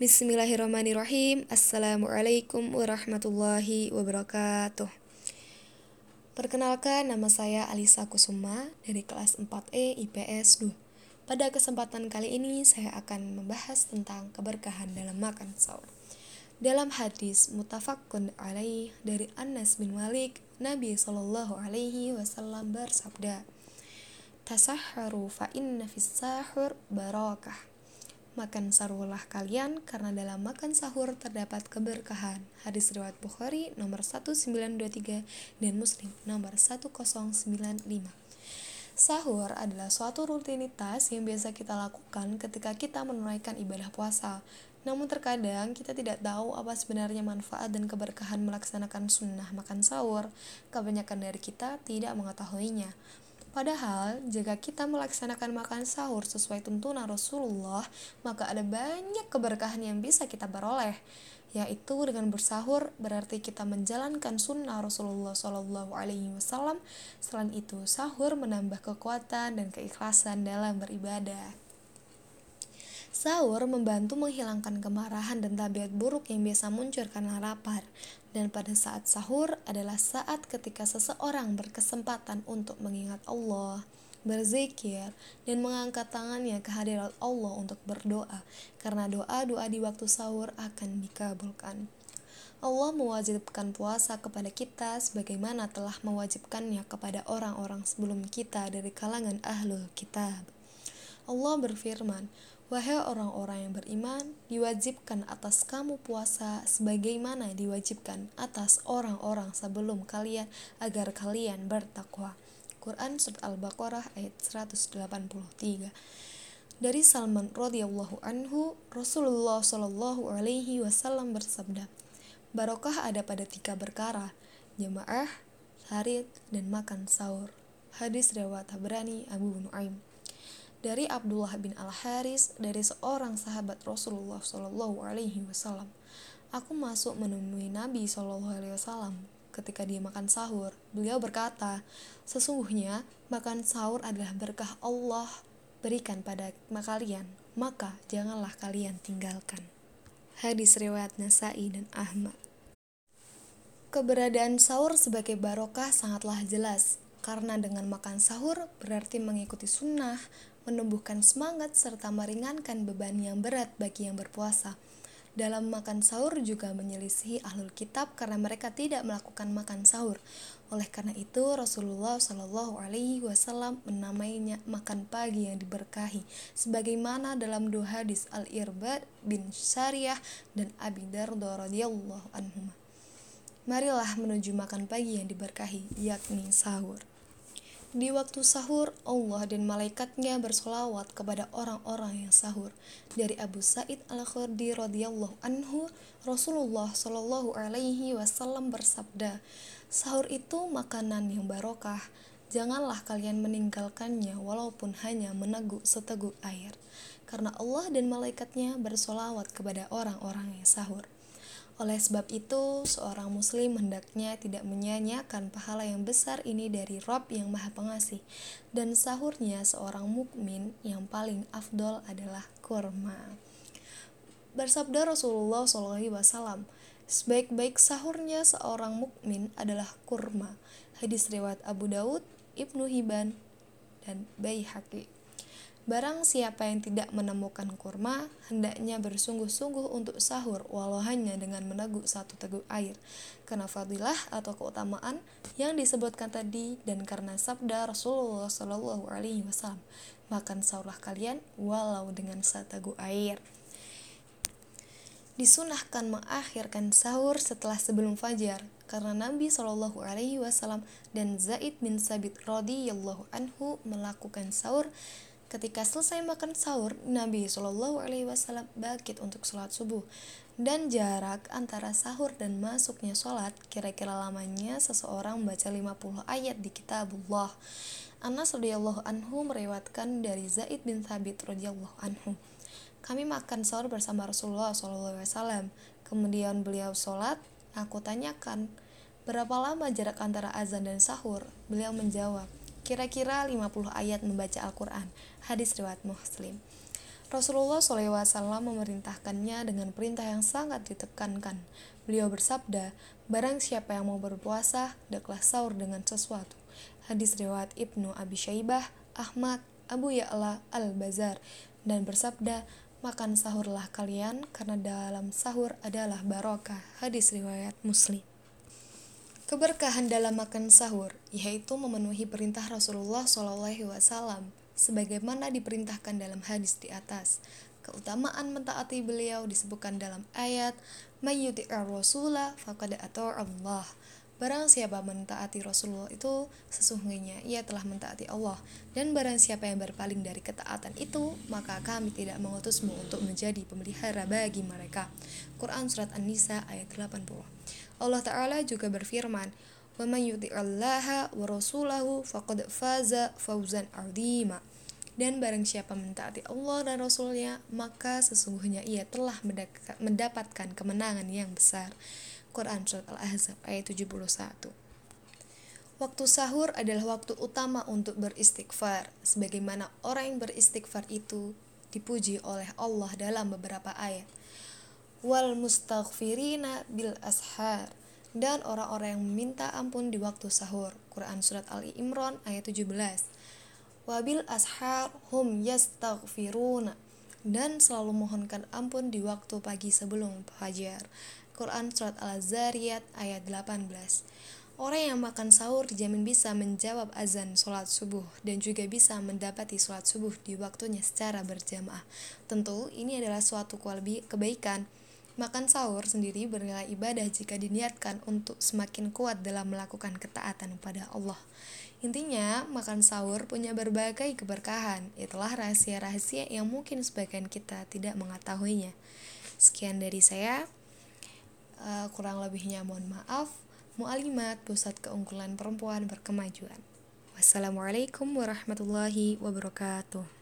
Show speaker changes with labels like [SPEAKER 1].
[SPEAKER 1] Bismillahirrahmanirrahim. Assalamualaikum warahmatullahi wabarakatuh. Perkenalkan, nama saya Alisa Kusuma dari kelas 4E IPS 2. Pada kesempatan kali ini saya akan membahas tentang keberkahan dalam makan sahur. Dalam hadis mutafakun alaih dari Anas bin Malik, Nabi Shallallahu alaihi wasallam bersabda, "Tasahharu fa inna sahur barakah." Makan sahurlah kalian karena dalam makan sahur terdapat keberkahan. Hadis riwayat Bukhari nomor 1923 dan Muslim nomor 1095. Sahur adalah suatu rutinitas yang biasa kita lakukan ketika kita menunaikan ibadah puasa. Namun terkadang kita tidak tahu apa sebenarnya manfaat dan keberkahan melaksanakan sunnah makan sahur. Kebanyakan dari kita tidak mengetahuinya. Padahal, jika kita melaksanakan makan sahur sesuai tuntunan Rasulullah, maka ada banyak keberkahan yang bisa kita peroleh, yaitu dengan bersahur berarti kita menjalankan sunnah Rasulullah Shallallahu Alaihi Wasallam. Selain itu, sahur menambah kekuatan dan keikhlasan dalam beribadah. Sahur membantu menghilangkan kemarahan dan tabiat buruk yang biasa muncul karena lapar. Dan pada saat sahur adalah saat ketika seseorang berkesempatan untuk mengingat Allah, berzikir, dan mengangkat tangannya ke hadirat Allah untuk berdoa, karena doa-doa di waktu sahur akan dikabulkan. Allah mewajibkan puasa kepada kita sebagaimana telah mewajibkannya kepada orang-orang sebelum kita dari kalangan ahlul kitab. Allah berfirman, Wahai orang-orang yang beriman, diwajibkan atas kamu puasa sebagaimana diwajibkan atas orang-orang sebelum kalian agar kalian bertakwa. Quran Surat Al-Baqarah ayat 183 Dari Salman radhiyallahu anhu, Rasulullah shallallahu alaihi wasallam bersabda, Barokah ada pada tiga perkara, jamaah, harid, dan makan sahur. Hadis riwayat Tabrani Abu Nuaim dari Abdullah bin Al Haris dari seorang sahabat Rasulullah Shallallahu Alaihi Wasallam. Aku masuk menemui Nabi Shallallahu Alaihi Wasallam ketika dia makan sahur. Beliau berkata, sesungguhnya makan sahur adalah berkah Allah berikan pada kalian, maka janganlah kalian tinggalkan. Hadis riwayat Nasai dan Ahmad. Keberadaan sahur sebagai barokah sangatlah jelas, karena dengan makan sahur berarti mengikuti sunnah, menumbuhkan semangat, serta meringankan beban yang berat bagi yang berpuasa. Dalam makan sahur juga menyelisihi ahlul kitab karena mereka tidak melakukan makan sahur. Oleh karena itu, Rasulullah Shallallahu Alaihi Wasallam menamainya makan pagi yang diberkahi, sebagaimana dalam dua hadis Al Irbad bin Syariah dan Abi Darda radhiyallahu anhu. Marilah menuju makan pagi yang diberkahi, yakni sahur. Di waktu sahur, Allah dan malaikatnya bersolawat kepada orang-orang yang sahur. Dari Abu Sa'id Al-Khudri radhiyallahu anhu, Rasulullah Shallallahu alaihi wasallam bersabda, "Sahur itu makanan yang barokah. Janganlah kalian meninggalkannya walaupun hanya meneguk seteguk air." Karena Allah dan malaikatnya bersolawat kepada orang-orang yang sahur. Oleh sebab itu, seorang muslim hendaknya tidak menyanyiakan pahala yang besar ini dari Rob yang Maha Pengasih. Dan sahurnya seorang mukmin yang paling afdol adalah kurma. Bersabda Rasulullah SAW, sebaik-baik sahurnya seorang mukmin adalah kurma. Hadis riwayat Abu Daud, Ibnu Hibban, dan Baihaqi. Barang siapa yang tidak menemukan kurma, hendaknya bersungguh-sungguh untuk sahur, walau hanya dengan meneguk satu teguk air. Karena fadilah atau keutamaan yang disebutkan tadi dan karena sabda Rasulullah Shallallahu Alaihi Wasallam, makan sahurlah kalian walau dengan satu teguk air. Disunahkan mengakhirkan sahur setelah sebelum fajar, karena Nabi Shallallahu Alaihi Wasallam dan Zaid bin Sabit radhiyallahu anhu melakukan sahur Ketika selesai makan sahur, Nabi Shallallahu Alaihi Wasallam bangkit untuk sholat subuh. Dan jarak antara sahur dan masuknya sholat kira-kira lamanya seseorang membaca 50 ayat di kitabullah. Anas radhiyallahu anhu meriwayatkan dari Zaid bin Thabit radhiyallahu anhu. Kami makan sahur bersama Rasulullah Shallallahu Alaihi Wasallam. Kemudian beliau sholat. Aku tanyakan, berapa lama jarak antara azan dan sahur? Beliau menjawab, kira-kira 50 ayat membaca Al-Quran. Hadis riwayat Muslim. Rasulullah SAW memerintahkannya dengan perintah yang sangat ditekankan. Beliau bersabda, barang siapa yang mau berpuasa, hendaklah sahur dengan sesuatu. Hadis riwayat Ibnu Abi Syaibah, Ahmad, Abu Ya'la, Al-Bazar, dan bersabda, makan sahurlah kalian karena dalam sahur adalah barokah. Hadis riwayat Muslim. Keberkahan dalam makan sahur yaitu memenuhi perintah Rasulullah SAW sebagaimana diperintahkan dalam hadis di atas. Keutamaan mentaati beliau disebutkan dalam ayat Mayyuti'ir Rasulah faqad Allah. Barang siapa mentaati Rasulullah itu sesungguhnya ia telah mentaati Allah dan barang siapa yang berpaling dari ketaatan itu maka kami tidak mengutusmu untuk menjadi pemelihara bagi mereka. Quran surat An-Nisa ayat 80. Allah taala juga berfirman, "Wa may yuti'allaha wa rasulahu faqad faza fawzan 'azima." Dan barang siapa mentaati Allah dan Rasulnya, maka sesungguhnya ia telah mendapatkan kemenangan yang besar. Quran Surat Al-Ahzab ayat 71 Waktu sahur adalah waktu utama untuk beristighfar, sebagaimana orang yang beristighfar itu dipuji oleh Allah dalam beberapa ayat. Wal mustaghfirina bil ashar dan orang-orang yang meminta ampun di waktu sahur. Quran Surat Ali Imran ayat 17 wabil ashar hum yastaghfiruna dan selalu mohonkan ampun di waktu pagi sebelum fajar. Quran Surat Al-Zariyat ayat 18 Orang yang makan sahur dijamin bisa menjawab azan sholat subuh dan juga bisa mendapati sholat subuh di waktunya secara berjamaah. Tentu ini adalah suatu kebaikan. Makan sahur sendiri bernilai ibadah jika diniatkan untuk semakin kuat dalam melakukan ketaatan pada Allah. Intinya, makan sahur punya berbagai keberkahan. Itulah rahasia-rahasia yang mungkin sebagian kita tidak mengetahuinya. Sekian dari saya. Uh, kurang lebihnya mohon maaf. Mu'alimat, Pusat Keunggulan Perempuan Berkemajuan. Wassalamualaikum warahmatullahi wabarakatuh.